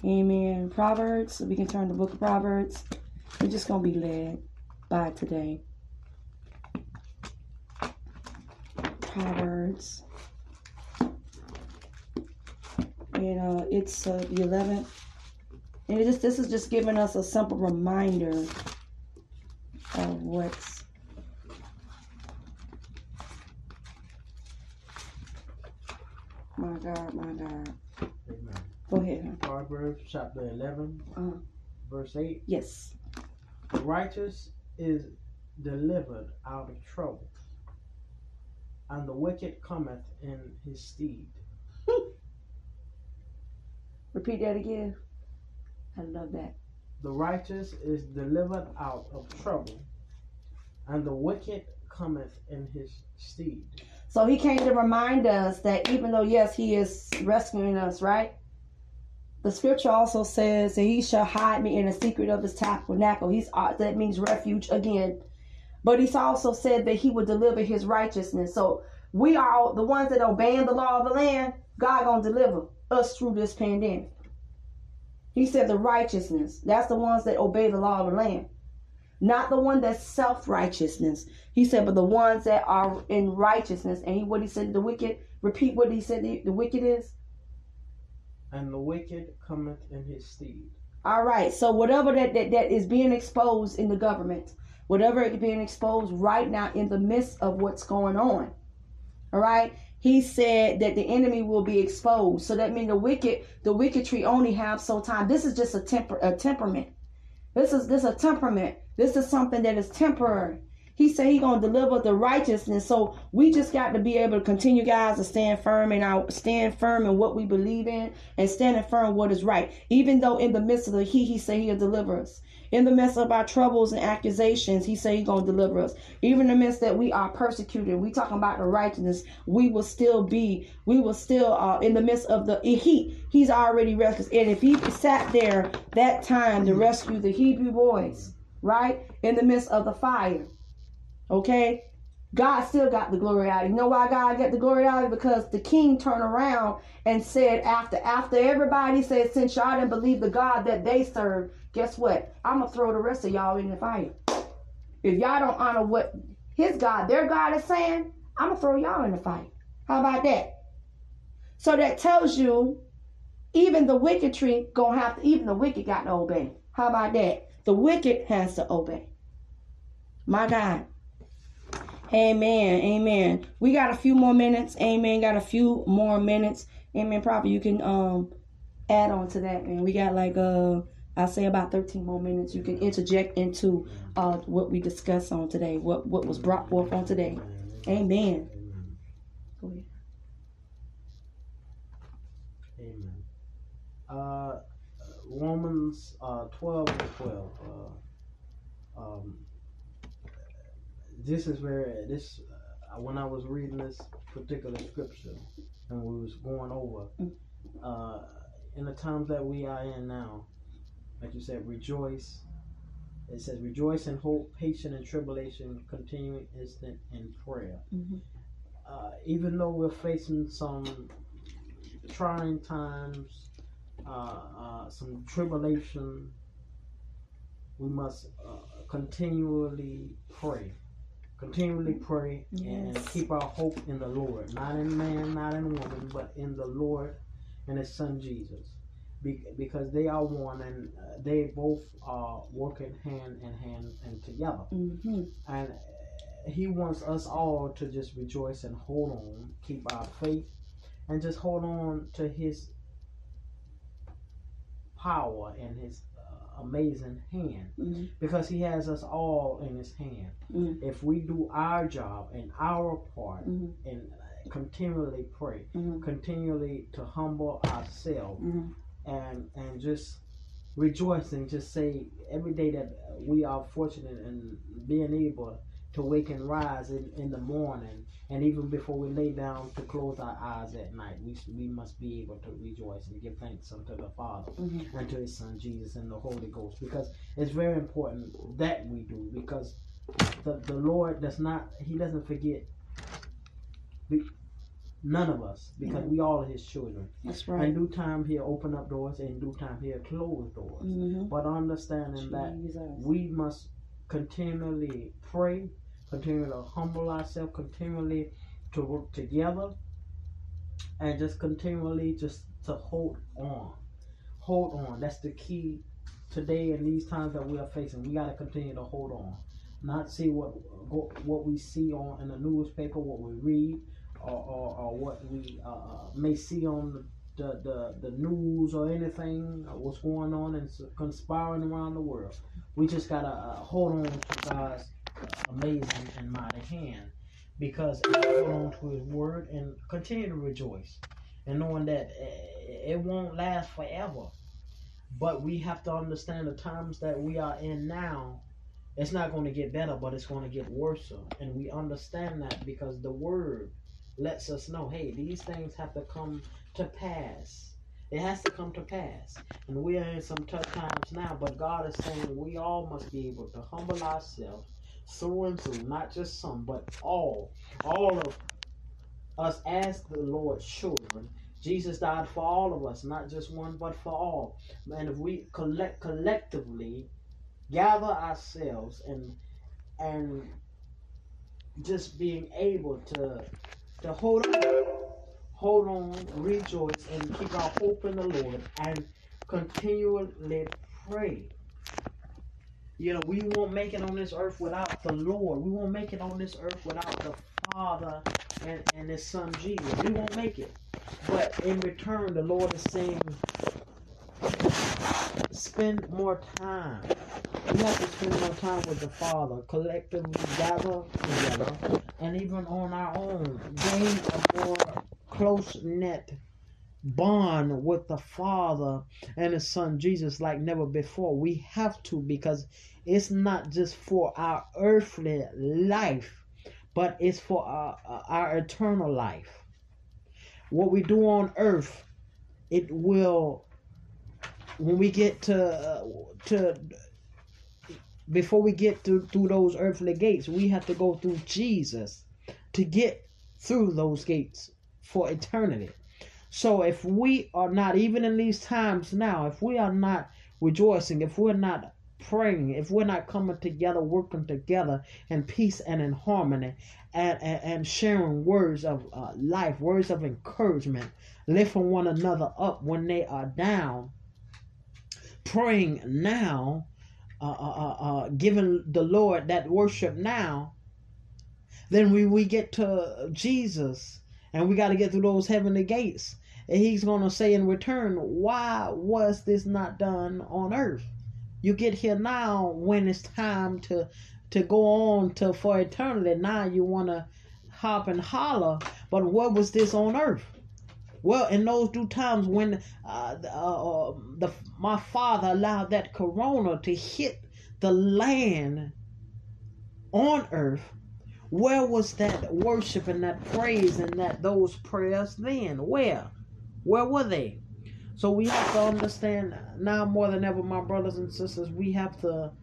Amen. Proverbs. We can turn the book of Proverbs. We're just going to be led by today. Proverbs. And uh, it's uh, the 11th. And it just, this is just giving us a simple reminder of what's my God, my God. Amen. Go ahead. Proverbs chapter 11, Uh, verse 8. yes. The righteous is delivered out of trouble, and the wicked cometh in his stead. Repeat that again. I love that. The righteous is delivered out of trouble, and the wicked cometh in his stead. So he came to remind us that even though, yes, he is rescuing us, right? The scripture also says that he shall hide me in the secret of his tabernacle. He's uh, that means refuge again. But he's also said that he would deliver his righteousness. So we are the ones that obeying the law of the land. God gonna deliver us through this pandemic. He said the righteousness. That's the ones that obey the law of the land. Not the one that's self righteousness. He said, but the ones that are in righteousness. And he, what he said, the wicked. Repeat what he said. The, the wicked is. And the wicked cometh in his stead. All right. So whatever that, that that is being exposed in the government, whatever being exposed right now in the midst of what's going on. All right. He said that the enemy will be exposed. So that means the wicked, the wicked tree only have so time. This is just a temper, a temperament. This is this is a temperament. This is something that is temporary. He said he gonna deliver the righteousness. So we just got to be able to continue, guys, to stand firm in our stand firm in what we believe in and standing firm what is right. Even though in the midst of the he, he said he'll deliver us. In the midst of our troubles and accusations, he said he's gonna deliver us. Even in the midst that we are persecuted, we talking about the righteousness, we will still be, we will still uh in the midst of the heat, he's already rescued. And if he sat there that time to rescue the Hebrew boys, right? In the midst of the fire. Okay? God still got the glory out. of. You know why God got the glory out? of it? Because the king turned around and said, after after everybody said, since y'all didn't believe the God that they serve, guess what? I'm gonna throw the rest of y'all in the fire. If y'all don't honor what his God, their God is saying, I'm gonna throw y'all in the fire. How about that? So that tells you even the wicked tree gonna have to, even the wicked got to obey. How about that? The wicked has to obey. My God. Amen. Amen. We got a few more minutes. Amen. Got a few more minutes. Amen. Probably you can um add on to that, man. We got like uh I say about 13 more minutes. You can interject into uh what we discussed on today, what what was brought forth on today. Amen. Go ahead. Amen. Uh, Romans uh, 12 and 12. Uh, um, this is where this uh, when I was reading this particular scripture and we was going over uh, in the times that we are in now, like you said, rejoice. It says, rejoice in hope, patient in tribulation, continuing instant in prayer. Mhm. Uh, even though we're facing some trying times, uh, uh, some tribulation, we must uh, continually pray. Continually pray and keep our hope in the Lord, not in man, not in woman, but in the Lord and His Son Jesus, because they are one and uh, they both are working hand in hand and together. Mhm. And He wants us all to just rejoice and hold on, keep our faith, and just hold on to His power and His uh, amazing hand Mhm. because He has us all in His hand. Mhm. If we do our job and our part Mhm. and continually pray, Mhm. continually to humble ourselves Mhm. And and just rejoice and just say every day that we are fortunate in being able to wake and rise in, in the morning and even before we lay down to close our eyes at night, we, we must be able to rejoice and give thanks unto the Father mm-hmm. and to His Son Jesus and the Holy Ghost because it's very important that we do because the, the Lord does not, He doesn't forget none of us because we all are His children. That's right. In due time, He'll open up doors, and in due time, He'll close doors. Mm-hmm. But understanding Jesus. that we must continually pray continually humble ourselves, continually to work together, and just continually just to hold on. Hold on. That's the key today in these times that we are facing. We got to continue to hold on. Not see what what we see on in the newspaper, what we read, or, or, or what we uh, uh may see on the, the, the news or anything, uh, what's going on and conspiring around the world. We just got to uh, hold on to God's amazing and mighty hand because hold on to his word and continue to rejoice and knowing that eh, it won't last forever but we have to understand the times that we are in now it's not going to get better but it's going to get worse and we understand that because the word lets us know hey these things have to come to pass it has to come to pass and we are in some tough times now but god is saying we all must be able to humble ourselves through and through, not just some, but all, all of us as the Lord's children. Jesus died for all of us, not just one, but for all. And if we collect collectively gather ourselves and and just being able to to hold on, hold on, rejoice, and keep our hope in the Lord, and continually pray you know, we won't make it on this earth without the Lord. We won't make it on this earth without the Father and, and His Son Jesus. We won't make it. But in return, the Lord is saying, spend more time. We have to spend more time with the Father, collectively gather together, and even on our own, gain a more close knit bond with the Father and His Son Jesus like never before. We have to because it's not just for our earthly life, but it's for our, our eternal life. What we do on earth, it will, when we get to, to before we get to, through those earthly gates, we have to go through Jesus to get through those gates for eternity. So if we are not, even in these times now, if we are not rejoicing, if we're not praying, if we're not coming together, working together in peace and in harmony, and, and, and sharing words of uh, life, words of encouragement, lifting one another up when they are down, praying now, uh, uh, uh giving the Lord that worship now, then we, we get to Jesus and we got to get through those heavenly gates and he's going to say in return, why was this not done on earth? You get here now when it's time to to go on to for eternity. Now you want to hop and holler, but what was this on earth? Well, in those due times when uh, uh, the my father allowed that corona to hit the land on earth, where was that worship and that praise and that those prayers then? Where? Where were they? So we have to understand now more than ever, my brothers and sisters, we have to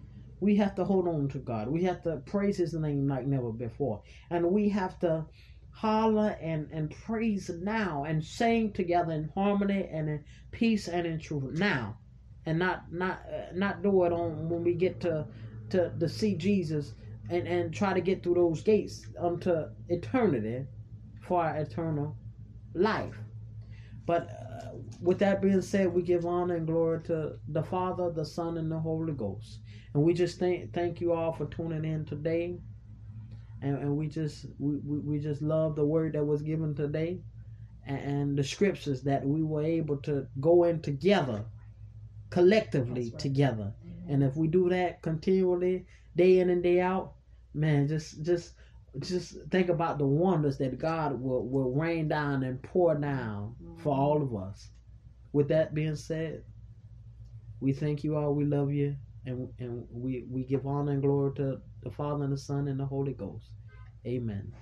we have to hold on to God. We have to praise his name like never before. And we have to holler and, and praise now and sing together in harmony and in peace and in truth now. And not not uh, not do it on when we get to to, to see Jesus and, and try to get through those gates unto eternity for our eternal life. But uh, with that being said, we give honor and glory to the Father, the Son, and the Holy Ghost. And we just thank thank you all for tuning in today. And, and we just we, we, we just love the word that was given today and, and the scriptures that we were able to go in together, collectively right. together. Mm-hmm. And if we do that continually, day in and day out, man, just just just think about the wonders that God will, will rain down and pour down mm-hmm. for all of us. With that being said, we thank you all. We love you. And and we we give honor and glory to the Father and the Son and the Holy Ghost. Amen.